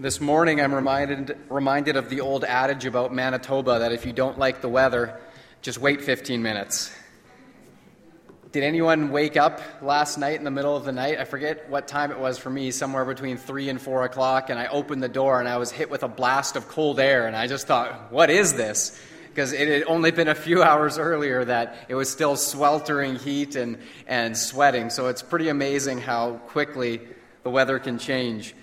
This morning, I'm reminded, reminded of the old adage about Manitoba that if you don't like the weather, just wait 15 minutes. Did anyone wake up last night in the middle of the night? I forget what time it was for me, somewhere between 3 and 4 o'clock, and I opened the door and I was hit with a blast of cold air, and I just thought, what is this? because it had only been a few hours earlier that it was still sweltering heat and, and sweating. So it's pretty amazing how quickly the weather can change.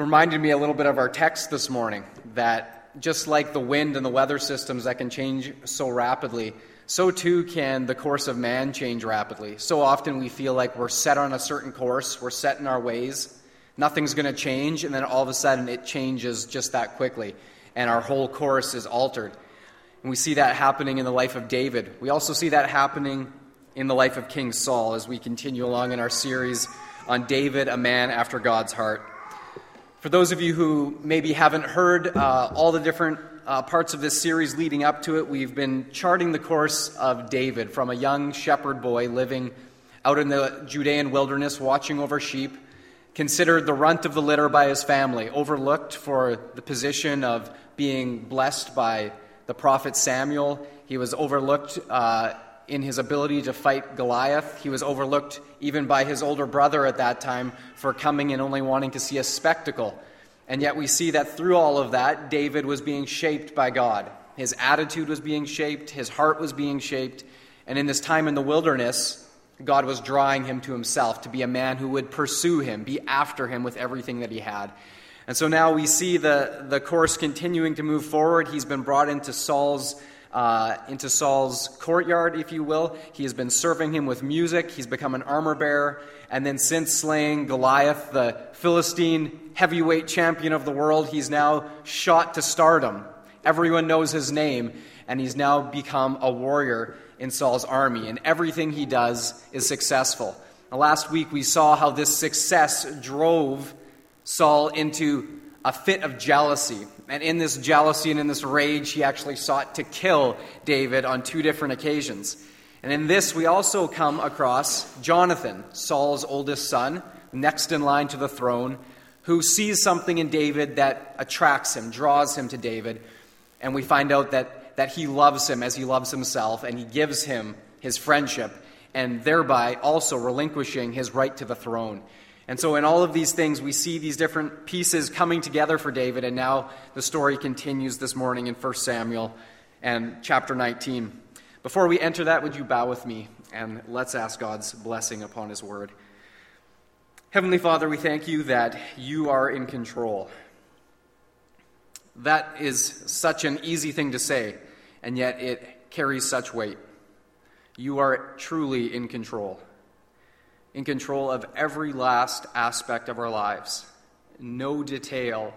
It reminded me a little bit of our text this morning that just like the wind and the weather systems that can change so rapidly, so too can the course of man change rapidly. So often we feel like we're set on a certain course, we're set in our ways, nothing's going to change, and then all of a sudden it changes just that quickly and our whole course is altered. And we see that happening in the life of David. We also see that happening in the life of King Saul as we continue along in our series on David, a man after God's heart. For those of you who maybe haven't heard uh, all the different uh, parts of this series leading up to it, we've been charting the course of David from a young shepherd boy living out in the Judean wilderness, watching over sheep considered the runt of the litter by his family, overlooked for the position of being blessed by the prophet Samuel. He was overlooked uh, in his ability to fight Goliath. He was overlooked even by his older brother at that time for coming and only wanting to see a spectacle. And yet we see that through all of that, David was being shaped by God. His attitude was being shaped, his heart was being shaped. And in this time in the wilderness, God was drawing him to himself to be a man who would pursue him, be after him with everything that he had. And so now we see the, the course continuing to move forward. He's been brought into Saul's, uh, into Saul's courtyard, if you will. He has been serving him with music. He's become an armor bearer. And then, since slaying Goliath, the Philistine heavyweight champion of the world, he's now shot to stardom. Everyone knows his name, and he's now become a warrior in Saul's army, and everything he does is successful. Now, last week we saw how this success drove Saul into a fit of jealousy. And in this jealousy and in this rage, he actually sought to kill David on two different occasions. And in this, we also come across Jonathan, Saul's oldest son, next in line to the throne, who sees something in David that attracts him, draws him to David. And we find out that that he loves him as he loves himself, and he gives him his friendship, and thereby also relinquishing his right to the throne. And so, in all of these things, we see these different pieces coming together for David, and now the story continues this morning in 1 Samuel and chapter 19. Before we enter that, would you bow with me and let's ask God's blessing upon his word. Heavenly Father, we thank you that you are in control. That is such an easy thing to say and yet it carries such weight. You are truly in control, in control of every last aspect of our lives. No detail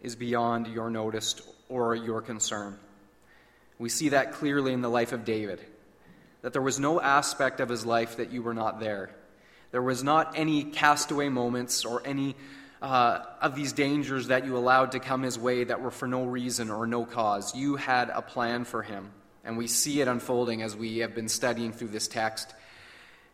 is beyond your notice or your concern. We see that clearly in the life of David, that there was no aspect of his life that you were not there. There was not any castaway moments or any uh, of these dangers that you allowed to come his way that were for no reason or no cause. You had a plan for him. And we see it unfolding as we have been studying through this text.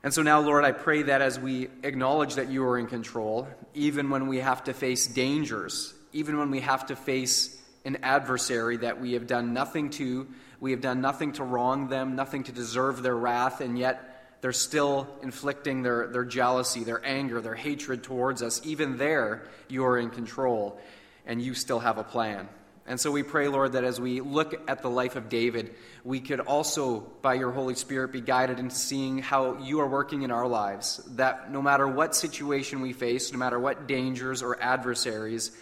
And so now, Lord, I pray that as we acknowledge that you are in control, even when we have to face dangers, even when we have to face an adversary that we have done nothing to, we have done nothing to wrong them, nothing to deserve their wrath, and yet they're still inflicting their, their jealousy, their anger, their hatred towards us. Even there, you are in control and you still have a plan. And so we pray, Lord, that as we look at the life of David, we could also, by your Holy Spirit, be guided into seeing how you are working in our lives. That no matter what situation we face, no matter what dangers or adversaries,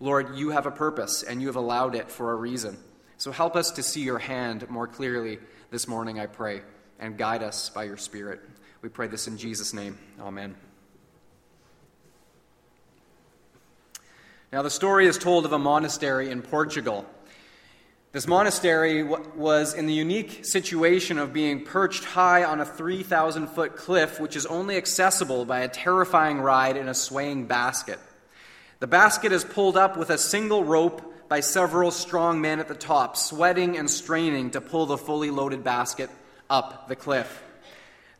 Lord, you have a purpose and you have allowed it for a reason. So help us to see your hand more clearly this morning, I pray and guide us by your Spirit. We pray this in Jesus' name. Amen. Now, the story is told of a monastery in Portugal. This monastery was in the unique situation of being perched high on a 3,000 foot cliff, which is only accessible by a terrifying ride in a swaying basket. The basket is pulled up with a single rope by several strong men at the top, sweating and straining to pull the fully loaded basket up the cliff.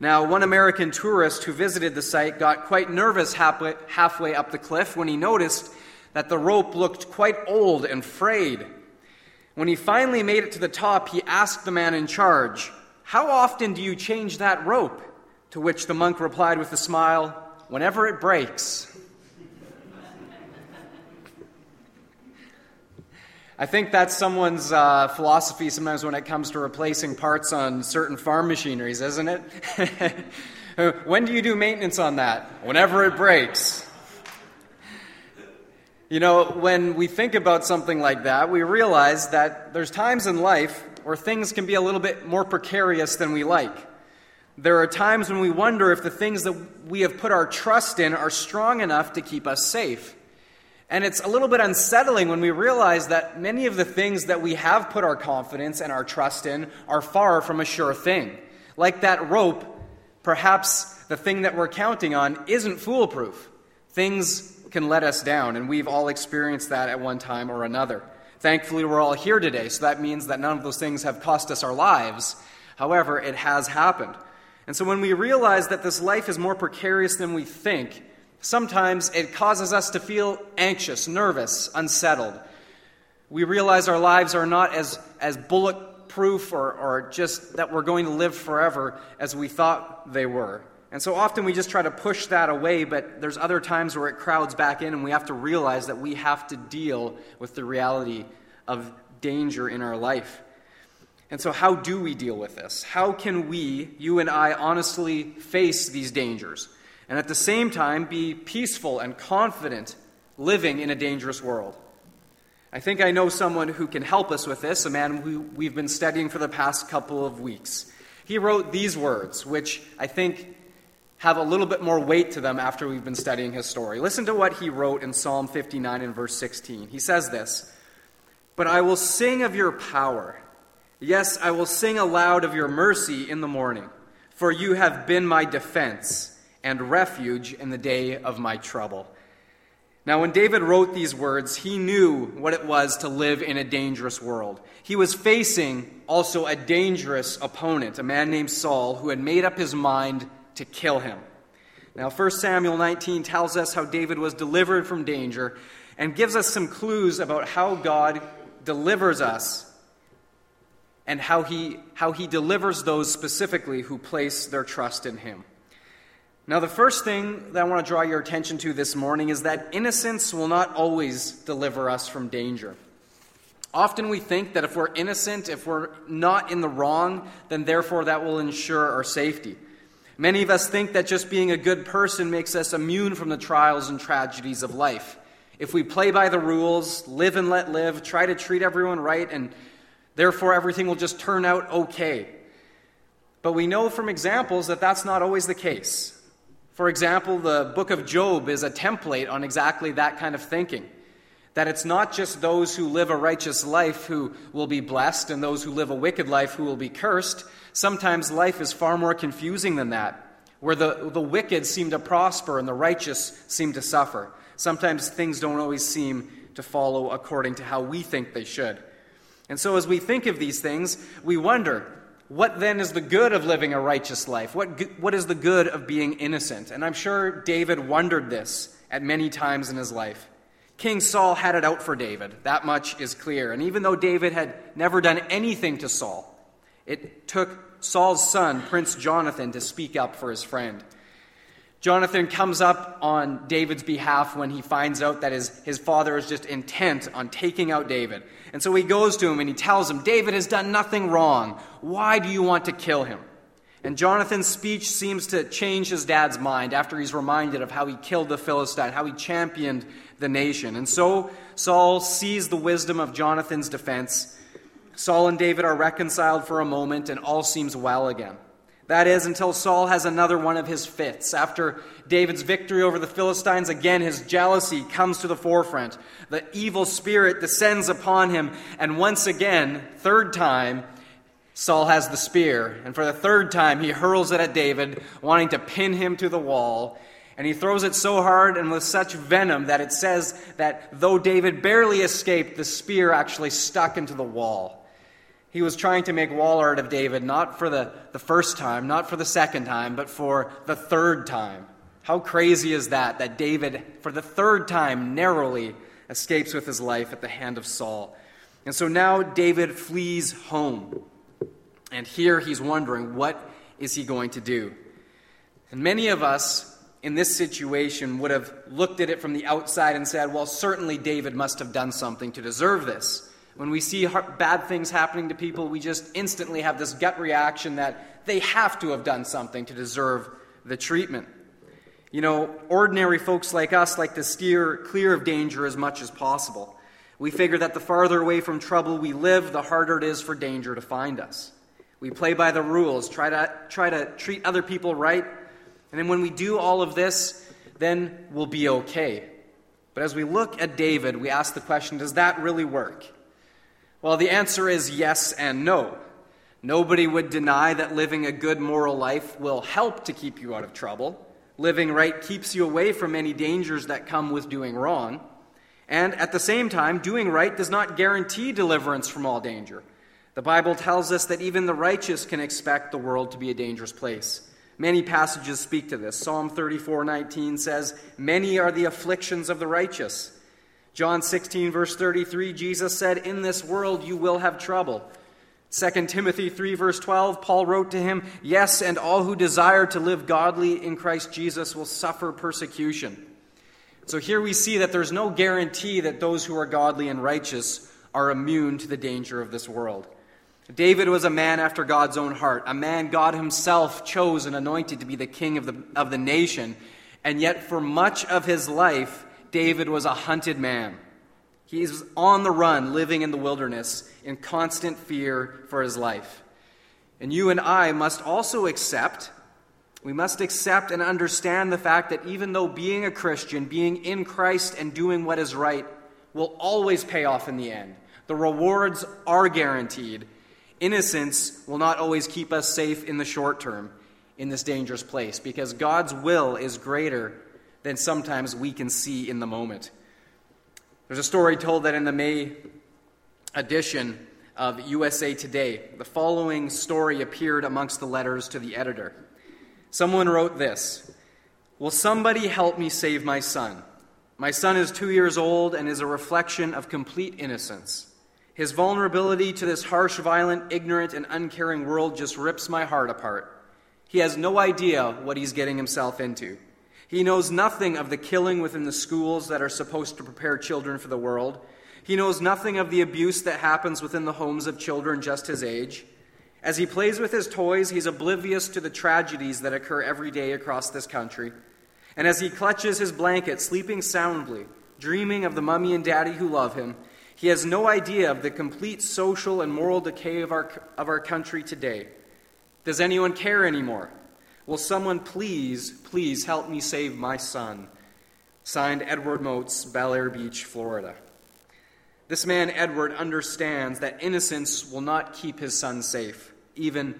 Now, one American tourist who visited the site got quite nervous halfway, halfway up the cliff when he noticed that the rope looked quite old and frayed. When he finally made it to the top, he asked the man in charge, How often do you change that rope? To which the monk replied with a smile, Whenever it breaks. I think that's someone's uh, philosophy sometimes when it comes to replacing parts on certain farm machineries, isn't it? when do you do maintenance on that? Whenever it breaks. You know, when we think about something like that, we realize that there's times in life where things can be a little bit more precarious than we like. There are times when we wonder if the things that we have put our trust in are strong enough to keep us safe. And it's a little bit unsettling when we realize that many of the things that we have put our confidence and our trust in are far from a sure thing. Like that rope, perhaps the thing that we're counting on isn't foolproof. Things can let us down, and we've all experienced that at one time or another. Thankfully, we're all here today, so that means that none of those things have cost us our lives. However, it has happened. And so when we realize that this life is more precarious than we think, Sometimes it causes us to feel anxious, nervous, unsettled. We realize our lives are not as, as bulletproof or, or just that we're going to live forever as we thought they were. And so often we just try to push that away, but there's other times where it crowds back in, and we have to realize that we have to deal with the reality of danger in our life. And so, how do we deal with this? How can we, you and I, honestly face these dangers? and at the same time be peaceful and confident living in a dangerous world. I think I know someone who can help us with this, a man who we've been studying for the past couple of weeks. He wrote these words, which I think have a little bit more weight to them after we've been studying his story. Listen to what he wrote in Psalm 59 and verse 16. He says this But I will sing of your power. Yes, I will sing aloud of your mercy in the morning, for you have been my defense and refuge in the day of my trouble. Now, when David wrote these words, he knew what it was to live in a dangerous world. He was facing also a dangerous opponent, a man named Saul, who had made up his mind to kill him. Now, 1 Samuel 19 tells us how David was delivered from danger and gives us some clues about how God delivers us and how he, how he delivers those specifically who place their trust in him. Now, the first thing that I want to draw your attention to this morning is that innocence will not always deliver us from danger. Often we think that if we're innocent, if we're not in the wrong, then therefore that will ensure our safety. Many of us think that just being a good person makes us immune from the trials and tragedies of life. If we play by the rules, live and let live, try to treat everyone right, and therefore everything will just turn out okay. But we know from examples that that's not always the case. For example, the book of Job is a template on exactly that kind of thinking. That it's not just those who live a righteous life who will be blessed and those who live a wicked life who will be cursed. Sometimes life is far more confusing than that, where the, the wicked seem to prosper and the righteous seem to suffer. Sometimes things don't always seem to follow according to how we think they should. And so, as we think of these things, we wonder what then is the good of living a righteous life? What, what is the good of being innocent? And I'm sure David wondered this at many times in his life. King Saul had it out for David. That much is clear. And even though David had never done anything to Saul, it took Saul's son, Prince Jonathan, to speak up for his friend. Jonathan comes up on David's behalf when he finds out that his, his father is just intent on taking out David. And so he goes to him and he tells him, David has done nothing wrong. Why do you want to kill him? And Jonathan's speech seems to change his dad's mind after he's reminded of how he killed the Philistine, how he championed the nation. And so Saul sees the wisdom of Jonathan's defense. Saul and David are reconciled for a moment, and all seems well again. That is, until Saul has another one of his fits. After David's victory over the Philistines, again his jealousy comes to the forefront. The evil spirit descends upon him, and once again, third time, Saul has the spear. And for the third time, he hurls it at David, wanting to pin him to the wall. And he throws it so hard and with such venom that it says that though David barely escaped, the spear actually stuck into the wall. He was trying to make wall art of David, not for the, the first time, not for the second time, but for the third time. How crazy is that, that David, for the third time, narrowly escapes with his life at the hand of Saul. And so now David flees home. And here he's wondering, what is he going to do? And many of us in this situation would have looked at it from the outside and said, well, certainly David must have done something to deserve this. When we see bad things happening to people, we just instantly have this gut reaction that they have to have done something to deserve the treatment. You know, ordinary folks like us like to steer clear of danger as much as possible. We figure that the farther away from trouble we live, the harder it is for danger to find us. We play by the rules, try to, try to treat other people right, and then when we do all of this, then we'll be okay. But as we look at David, we ask the question does that really work? Well, the answer is yes and no. Nobody would deny that living a good moral life will help to keep you out of trouble. Living right keeps you away from any dangers that come with doing wrong. And at the same time, doing right does not guarantee deliverance from all danger. The Bible tells us that even the righteous can expect the world to be a dangerous place. Many passages speak to this. Psalm 34:19 says, "Many are the afflictions of the righteous." John 16 verse 33, Jesus said, "In this world you will have trouble." 2 Timothy 3 verse 12, Paul wrote to him, "Yes, and all who desire to live godly in Christ Jesus will suffer persecution." So here we see that there's no guarantee that those who are godly and righteous are immune to the danger of this world. David was a man after God's own heart, a man God himself chose and anointed to be the king of the, of the nation. And yet, for much of his life, David was a hunted man. He's on the run, living in the wilderness in constant fear for his life. And you and I must also accept, we must accept and understand the fact that even though being a Christian, being in Christ, and doing what is right will always pay off in the end, the rewards are guaranteed Innocence will not always keep us safe in the short term in this dangerous place because God's will is greater than sometimes we can see in the moment. There's a story told that in the May edition of USA Today, the following story appeared amongst the letters to the editor. Someone wrote this Will somebody help me save my son? My son is two years old and is a reflection of complete innocence. His vulnerability to this harsh, violent, ignorant, and uncaring world just rips my heart apart. He has no idea what he's getting himself into. He knows nothing of the killing within the schools that are supposed to prepare children for the world. He knows nothing of the abuse that happens within the homes of children just his age. As he plays with his toys, he's oblivious to the tragedies that occur every day across this country. And as he clutches his blanket, sleeping soundly, dreaming of the mummy and daddy who love him, he has no idea of the complete social and moral decay of our, of our country today. Does anyone care anymore? Will someone please, please help me save my son? Signed Edward Moats, Belleair Beach, Florida. This man, Edward, understands that innocence will not keep his son safe, even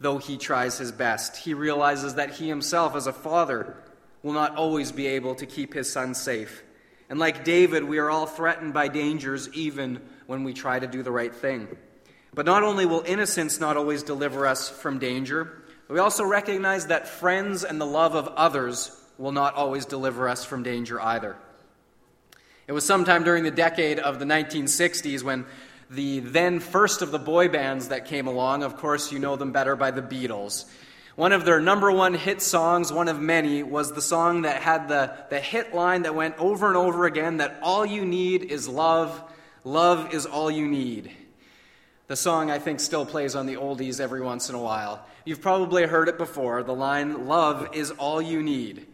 though he tries his best. He realizes that he himself, as a father, will not always be able to keep his son safe. And like David, we are all threatened by dangers even when we try to do the right thing. But not only will innocence not always deliver us from danger, we also recognize that friends and the love of others will not always deliver us from danger either. It was sometime during the decade of the 1960s when the then first of the boy bands that came along, of course, you know them better by the Beatles, one of their number one hit songs, one of many, was the song that had the, the hit line that went over and over again that all you need is love, love is all you need. The song, I think, still plays on the oldies every once in a while. You've probably heard it before the line, Love is all you need.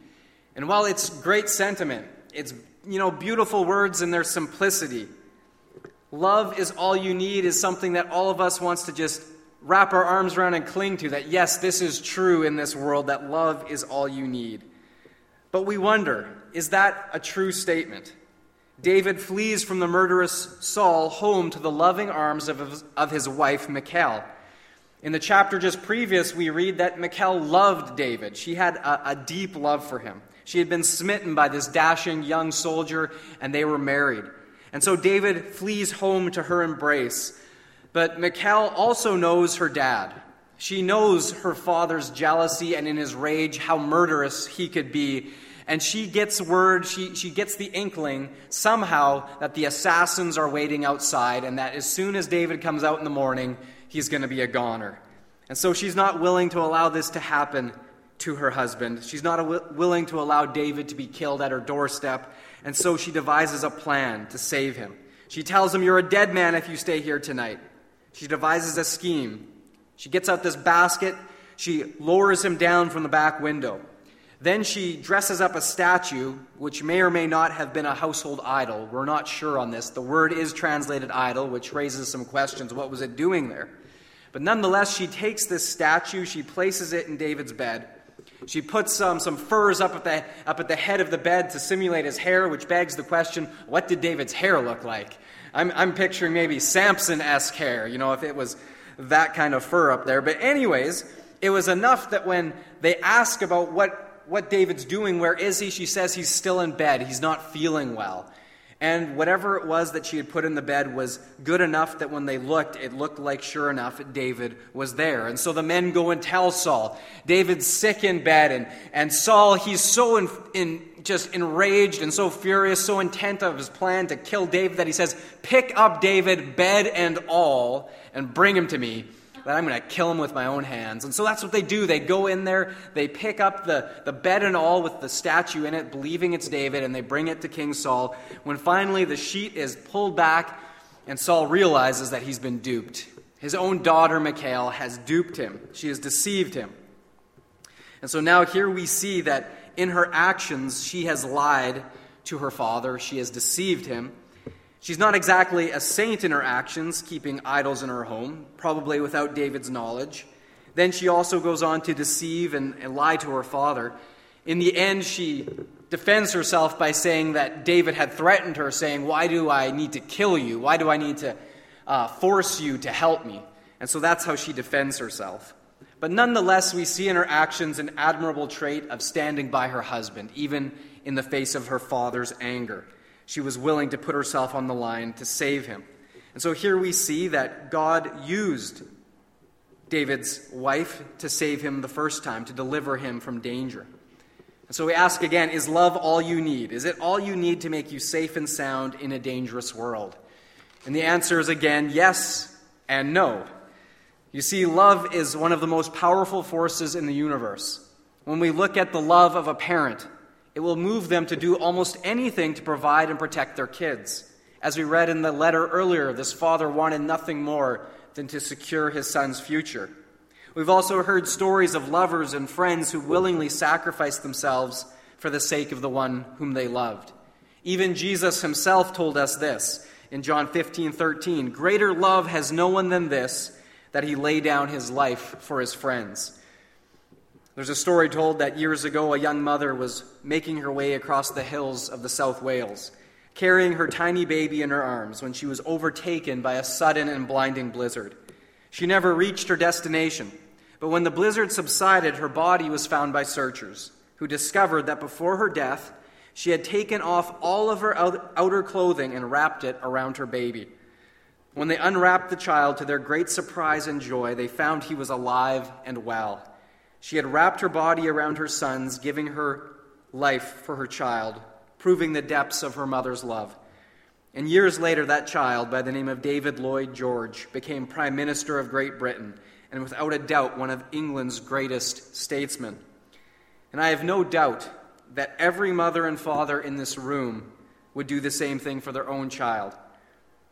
And while it's great sentiment, it's you know, beautiful words in their simplicity. Love is all you need is something that all of us wants to just wrap our arms around and cling to that, yes, this is true in this world, that love is all you need. But we wonder is that a true statement? David flees from the murderous Saul home to the loving arms of his, of his wife, Michal. In the chapter just previous, we read that Michal loved David. She had a, a deep love for him. She had been smitten by this dashing young soldier, and they were married. And so David flees home to her embrace. But Michal also knows her dad. She knows her father's jealousy and in his rage how murderous he could be. and she gets word, she, she gets the inkling somehow that the assassins are waiting outside, and that as soon as David comes out in the morning, he's going to be a goner. And so she's not willing to allow this to happen to her husband. She's not willing to allow David to be killed at her doorstep, and so she devises a plan to save him. She tells him, You're a dead man if you stay here tonight. She devises a scheme. She gets out this basket, she lowers him down from the back window. Then she dresses up a statue, which may or may not have been a household idol. We're not sure on this. The word is translated idol, which raises some questions. What was it doing there? But nonetheless, she takes this statue, she places it in David's bed. She puts um, some furs up at, the, up at the head of the bed to simulate his hair, which begs the question what did David's hair look like? I'm, I'm picturing maybe Samson esque hair, you know, if it was that kind of fur up there. But, anyways, it was enough that when they ask about what what David's doing. Where is he? She says he's still in bed. He's not feeling well. And whatever it was that she had put in the bed was good enough that when they looked, it looked like sure enough David was there. And so the men go and tell Saul, David's sick in bed. And, and Saul, he's so in, in, just enraged and so furious, so intent of his plan to kill David that he says, Pick up David, bed and all, and bring him to me that I'm going to kill him with my own hands. And so that's what they do. They go in there, they pick up the, the bed and all with the statue in it, believing it's David, and they bring it to King Saul. When finally the sheet is pulled back, and Saul realizes that he's been duped. His own daughter, Michal, has duped him, she has deceived him. And so now here we see that in her actions, she has lied to her father, she has deceived him. She's not exactly a saint in her actions, keeping idols in her home, probably without David's knowledge. Then she also goes on to deceive and, and, lie to her father. In the end, she defends herself by saying that David had threatened her, saying, Why do I need to kill you? Why do I need to uh, force you to help me? And so that's how she defends herself. But nonetheless, we see in her actions an admirable trait of standing by her husband, even in the face of her father's anger she was willing to put herself on the line to save him. And so here we see that God used David's wife to save him the first time, to deliver him from danger. And so we ask again is love all you need? Is it all you need to make you safe and sound in a dangerous world? And the answer is again yes and no. You see, love is one of the most powerful forces in the universe. When we look at the love of a parent, it will move them to do almost anything to provide and protect their kids. As we read in the letter earlier, this father wanted nothing more than to secure his son's future. We've also heard stories of lovers and friends who willingly sacrificed themselves for the sake of the one whom they loved. Even Jesus himself told us this in John 15 13 Greater love has no one than this, that he lay down his life for his friends. There's a story told that years ago a young mother was making her way across the hills of the South Wales, carrying her tiny baby in her arms when she was overtaken by a sudden and blinding blizzard. She never reached her destination, but when the blizzard subsided, her body was found by searchers, who discovered that before her death, she had taken off all of her outer clothing and wrapped it around her baby. When they unwrapped the child, to their great surprise and joy, they found he was alive and well. She had wrapped her body around her son's, giving her life for her child, proving the depths of her mother's love. And years later, that child, by the name of David Lloyd George, became Prime Minister of Great Britain, and without a doubt, one of England's greatest statesmen. And I have no doubt that every mother and father in this room would do the same thing for their own child.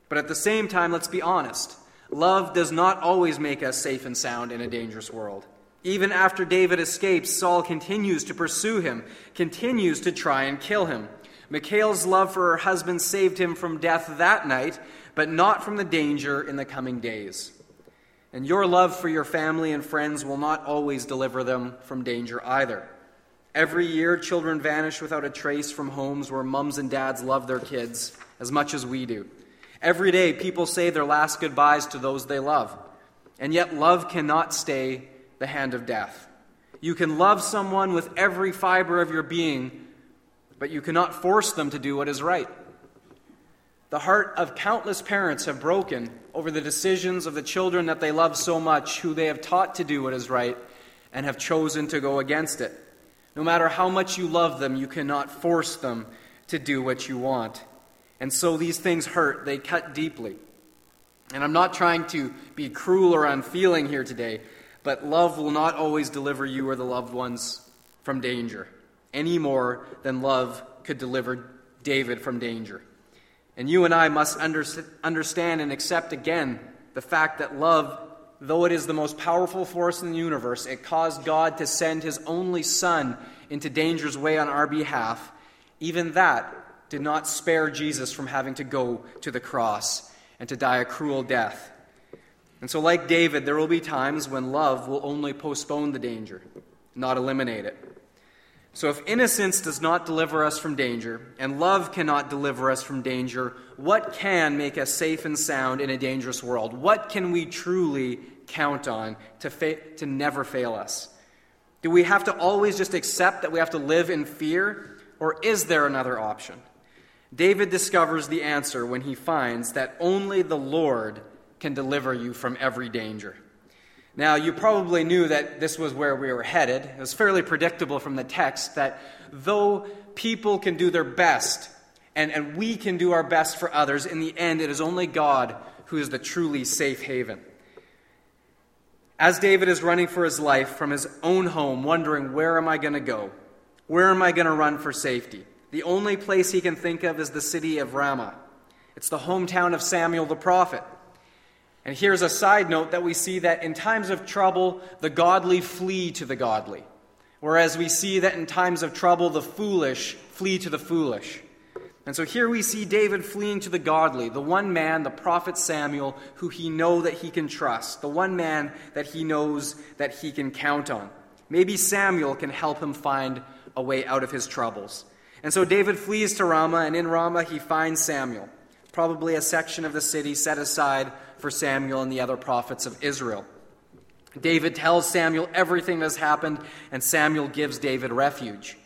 But at the same time, let's be honest love does not always make us safe and sound in a dangerous world. Even after David escapes, Saul continues to pursue him, continues to try and kill him. Michal's love for her husband saved him from death that night, but not from the danger in the coming days. And your love for your family and friends will not always deliver them from danger either. Every year, children vanish without a trace from homes where mums and dads love their kids as much as we do. Every day, people say their last goodbyes to those they love. And yet, love cannot stay the hand of death. You can love someone with every fiber of your being, but you cannot force them to do what is right. The heart of countless parents have broken over the decisions of the children that they love so much, who they have taught to do what is right and have chosen to go against it. No matter how much you love them, you cannot force them to do what you want. And so these things hurt, they cut deeply. And I'm not trying to be cruel or unfeeling here today, but love will not always deliver you or the loved ones from danger, any more than love could deliver David from danger. And you and I must understand and accept again the fact that love though it is the most powerful force in the universe, it caused God to send his only Son into danger's way on our behalf, even that did not spare Jesus from having to go to the cross and to die a cruel death. And so, like David, there will be times when love will only postpone the danger, not eliminate it. So, if innocence does not deliver us from danger, and love cannot deliver us from danger, what can make us safe and sound in a dangerous world? What can we truly count on to, fa- to never fail us? Do we have to always just accept that we have to live in fear, or is there another option? David discovers the answer when he finds that only the Lord can deliver you from every danger. Now, you probably knew that this was where we were headed. It was fairly predictable from the text that though people can do their best and, and we can do our best for others, in the end, it is only God who is the truly safe haven. As David is running for his life from his own home, wondering, where am I going to go? Where am I going to run for safety? The only place he can think of is the city of Ramah. It's the hometown of Samuel the prophet. And here's a side note that we see that in times of trouble, the godly flee to the godly, whereas we see that in times of trouble, the foolish flee to the foolish. And so here we see David fleeing to the godly, the one man, the prophet Samuel, who he know that he can trust, the one man that he knows that he can count on. Maybe Samuel can help him find a way out of his troubles. And so David flees to Ramah, and in Ramah he finds Samuel, probably a section of the city set aside for Samuel and the other prophets of Israel. David tells Samuel everything that's happened, and Samuel gives David refuge.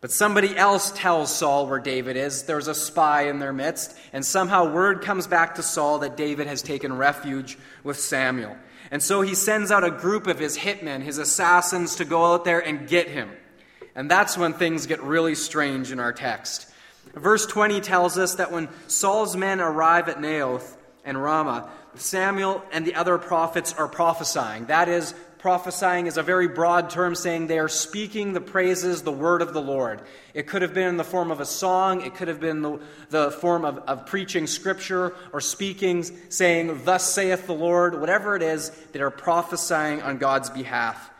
But somebody else tells Saul where David is. There's a spy in their midst, and somehow word comes back to Saul that David has taken refuge with Samuel. And so he sends out a group of his hitmen, his assassins, to go out there and get him. And that's when things get really strange in our text. Verse 20 tells us that when Saul's men arrive at Naioth and Ramah, Samuel and the other prophets are prophesying. That is, prophesying is a very broad term saying they are speaking the praises, the word of the Lord. It could have been in the form of a song, it could have been the, the form of, of preaching scripture or speaking, saying, Thus saith the Lord. Whatever it is, they are prophesying on God's behalf.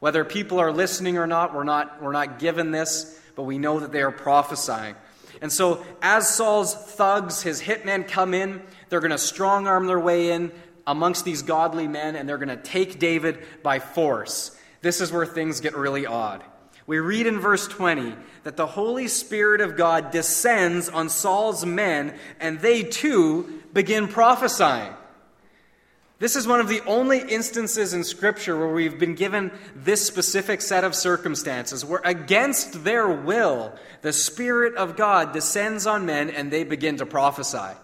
Whether people are listening or not, we're not, we're not given this, but we know that they are prophesying. And so, as Saul's thugs, his hitmen, come in, they're going to strong arm their way in amongst these godly men, and they're going to take David by force. This is where things get really odd. We read in verse 20 that the Holy Spirit of God descends on Saul's men, and they too begin prophesying. This is one of the only instances in Scripture where we've been given this specific set of circumstances, where against their will, the Spirit of God descends on men and they begin to prophesy.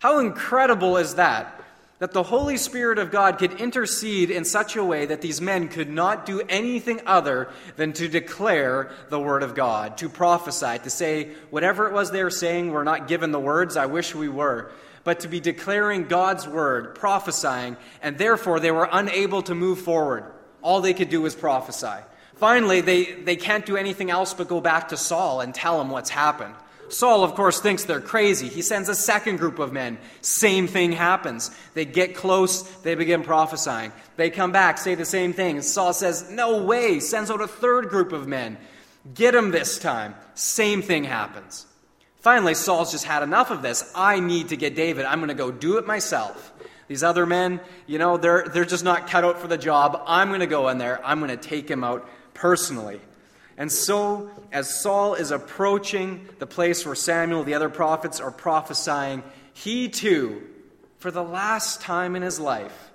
How incredible is that? That the Holy Spirit of God could intercede in such a way that these men could not do anything other than to declare the Word of God, to prophesy, to say, whatever it was they were saying, we're not given the words, I wish we were but to be declaring God's word, prophesying, and therefore they were unable to move forward. All they could do was prophesy. Finally, they, they can't do anything else but go back to Saul and tell him what's happened. Saul, of course, thinks they're crazy. He sends a second group of men. Same thing happens. They get close, they begin prophesying. They come back, say the same thing. Saul says, No way, sends out a third group of men. Get him this time. Same thing happens. Finally, Saul's just had enough of this. I need to get David. I'm going to go do it myself. These other men, you know, they're, they're just not cut out for the job. I'm going to go in there. I'm going to take him out personally. And so, as Saul is approaching the place where Samuel, the other prophets, are prophesying, he too, for the last time in his life,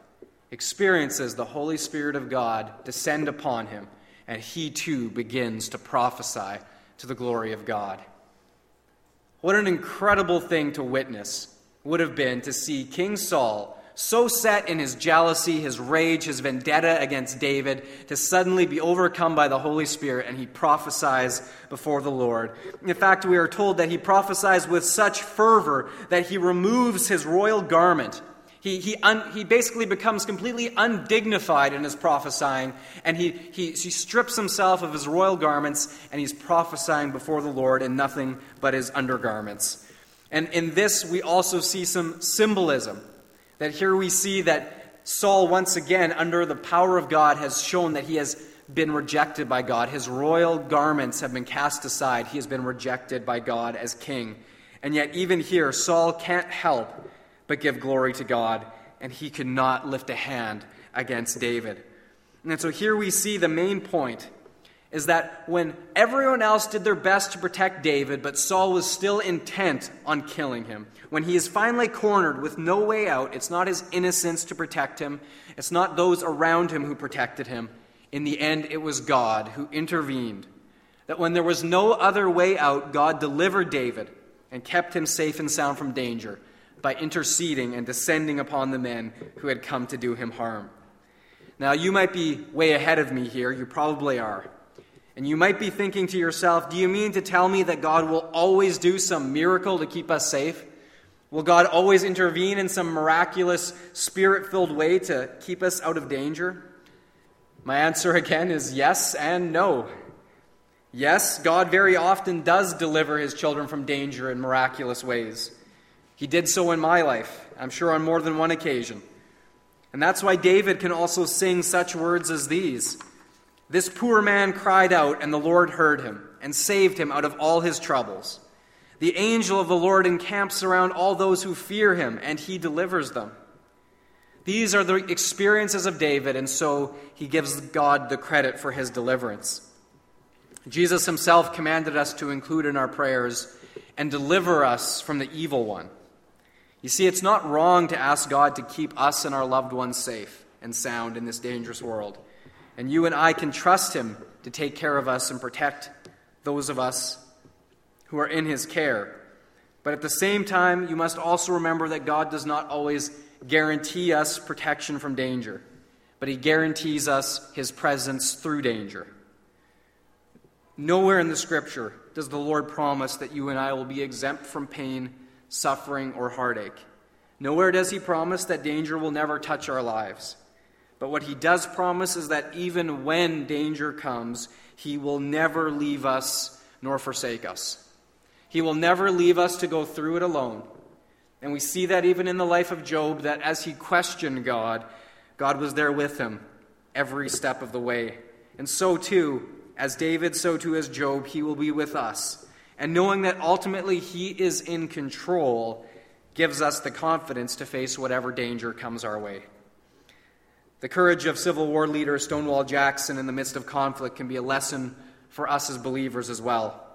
experiences the Holy Spirit of God descend upon him, and he too begins to prophesy to the glory of God. What an incredible thing to witness would have been to see King Saul, so set in his jealousy, his rage, his vendetta against David, to suddenly be overcome by the Holy Spirit and he prophesies before the Lord. In fact, we are told that he prophesies with such fervor that he removes his royal garment. He, he, un, he basically becomes completely undignified in his prophesying, and he, he, he strips himself of his royal garments, and he's prophesying before the Lord in nothing but his undergarments. And in this, we also see some symbolism. That here we see that Saul, once again, under the power of God, has shown that he has been rejected by God. His royal garments have been cast aside. He has been rejected by God as king. And yet, even here, Saul can't help but give glory to God, and he could not lift a hand against David. And so here we see the main point is that when everyone else did their best to protect David, but Saul was still intent on killing him, when he is finally cornered with no way out, it's not his innocence to protect him, it's not those around him who protected him. In the end, it was God who intervened. That when there was no other way out, God delivered David and kept him safe and sound from danger by interceding and descending upon the men who had come to do him harm. Now, you might be way ahead of me here, you probably are. And you might be thinking to yourself, do you mean to tell me that God will always do some miracle to keep us safe? Will God always intervene in some miraculous, spirit filled way to keep us out of danger? My answer again is yes and no. Yes, God very often does deliver his children from danger in miraculous ways. He did so in my life, I'm sure on more than one occasion. And that's why David can also sing such words as these. This poor man cried out, and the Lord heard him and saved him out of all his troubles. The angel of the Lord encamps around all those who fear him, and he delivers them. These are the experiences of David, and so he gives God the credit for his deliverance. Jesus himself commanded us to include in our prayers and deliver us from the evil one. You see, it's not wrong to ask God to keep us and our loved ones safe and sound in this dangerous world. And you and I can trust Him to take care of us and protect those of us who are in His care. But at the same time, you must also remember that God does not always guarantee us protection from danger, but He guarantees us His presence through danger. Nowhere in the Scripture does the Lord promise that you and I will be exempt from pain, suffering, or heartache. Nowhere does He promise that danger will never touch our lives. But what he does promise is that even when danger comes, he will never leave us nor forsake us. He will never leave us to go through it alone. And we see that even in the life of Job, that as he questioned God, God was there with him every step of the way. And so too, as David, so too as Job, he will be with us. And knowing that ultimately he is in control gives us the confidence to face whatever danger comes our way. The courage of Civil War leader Stonewall Jackson in the midst of conflict can be a lesson for us as believers as well.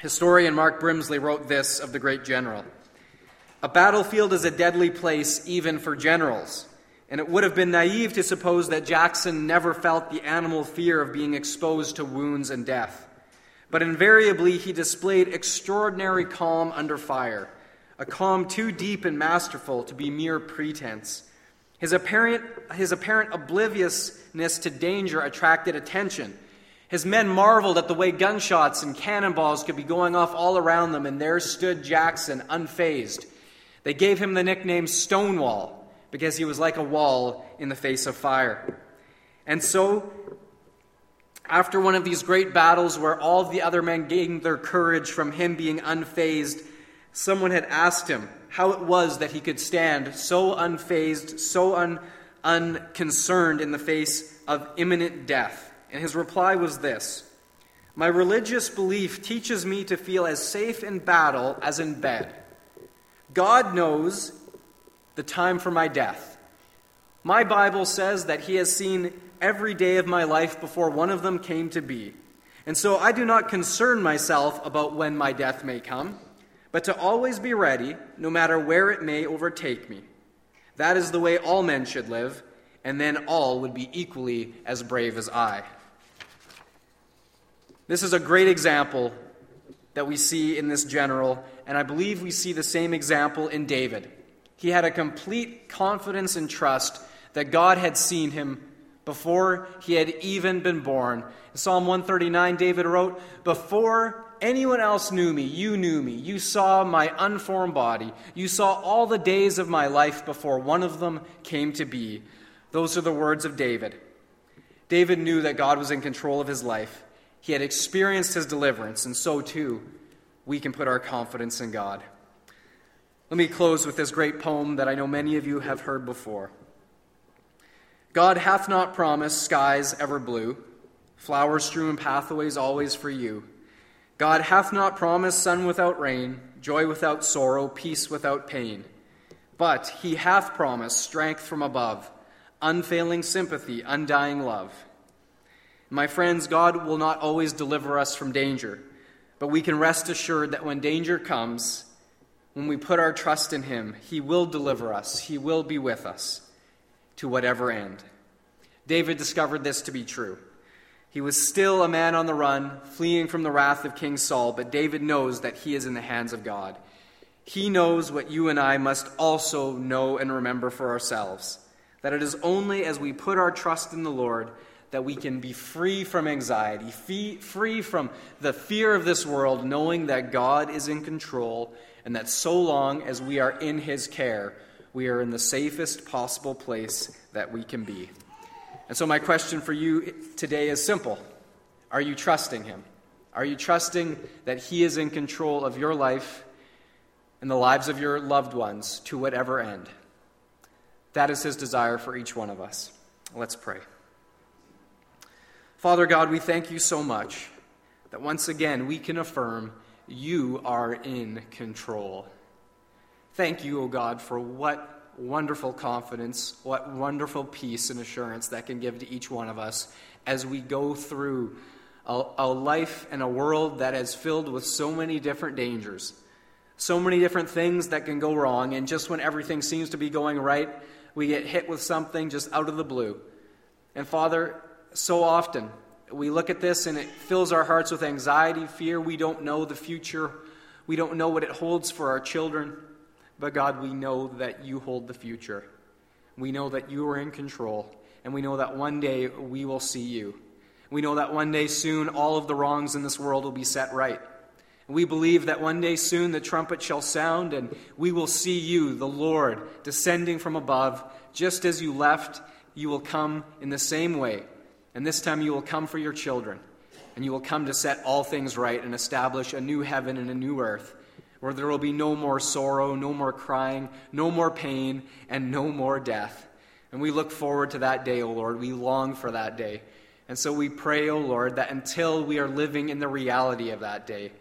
Historian Mark Grimsley wrote this of the great general A battlefield is a deadly place even for generals, and it would have been naive to suppose that Jackson never felt the animal fear of being exposed to wounds and death. But invariably, he displayed extraordinary calm under fire, a calm too deep and masterful to be mere pretense. His apparent, his apparent obliviousness to danger attracted attention. His men marveled at the way gunshots and cannonballs could be going off all around them, and there stood Jackson, unfazed. They gave him the nickname Stonewall because he was like a wall in the face of fire. And so, after one of these great battles where all the other men gained their courage from him being unfazed, someone had asked him, how it was that he could stand so unfazed, so un, unconcerned in the face of imminent death. And his reply was this My religious belief teaches me to feel as safe in battle as in bed. God knows the time for my death. My Bible says that he has seen every day of my life before one of them came to be. And so I do not concern myself about when my death may come but to always be ready, no matter where it may overtake me. That is the way all men should live, and then all would be equally as brave as I. This is a great example that we see in this general, and I believe we see the same example in David. He had a complete confidence and trust that God had seen him before he had even been born. In Psalm 139, David wrote, Before anyone else knew me, you knew me. You saw my unformed body. You saw all the days of my life before one of them came to be. Those are the words of David. David knew that God was in control of his life. He had experienced his deliverance, and so too, we can put our confidence in God. Let me close with this great poem that I know many of you have heard before. God hath not promised skies ever blue, flower strewn pathways always for you. God hath not promised sun without rain, joy without sorrow, peace without pain. But he hath promised strength from above, unfailing sympathy, undying love. My friends, God will not always deliver us from danger, but we can rest assured that when danger comes, when we put our trust in Him, He will deliver us, He will be with us to whatever end. David discovered this to be true. He was still a man on the run, fleeing from the wrath of King Saul, but David knows that he is in the hands of God. He knows what you and I must also know and remember for ourselves that it is only as we put our trust in the Lord that we can be free from anxiety, free from the fear of this world, knowing that God is in control and that so long as we are in His care, we are in the safest possible place that we can be. And so, my question for you today is simple Are you trusting Him? Are you trusting that He is in control of your life and the lives of your loved ones to whatever end? That is His desire for each one of us. Let's pray. Father God, we thank you so much that once again we can affirm you are in control. Thank you, O God, for what wonderful confidence, what wonderful peace and assurance that can give to each one of us as we go through a, a, life and a world that is filled with so many different dangers, so many different things that can go wrong, and just when everything seems to be going right, we get hit with something just out of the blue. And Father, so often we look at this and it fills our hearts with anxiety, fear. We don't know the future. We don't know what it holds for our children. But God, we know that you hold the future. We know that you are in control. And we know that one day we will see you. We know that one day soon all of the wrongs in this world will be set right. We believe that one day soon the trumpet shall sound and we will see you, the Lord, descending from above. Just as you left, you will come in the same way and this time you will come for your children, and you will come to set all things right and establish a new heaven and a new earth, where there will be no more sorrow, no more crying, no more pain, and no more death. And we look forward to that day, O Lord. We long for that day. And so we pray, O Lord, that until we are living in the reality of that day,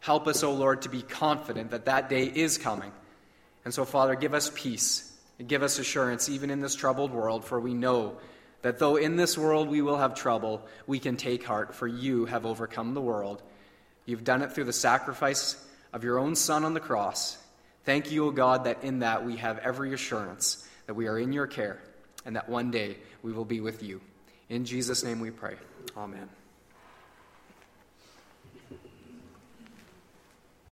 help us, O Lord, to be confident that that day is coming. And so, Father, give us peace and give us assurance, even in this troubled world, for we know that though in this world we will have trouble, we can take heart, for you have overcome the world. You've done it through the sacrifice of your own Son on the cross. Thank you, O God, that in that we have every assurance that we are in your care and that one day we will be with you. In Jesus' name we pray. Amen.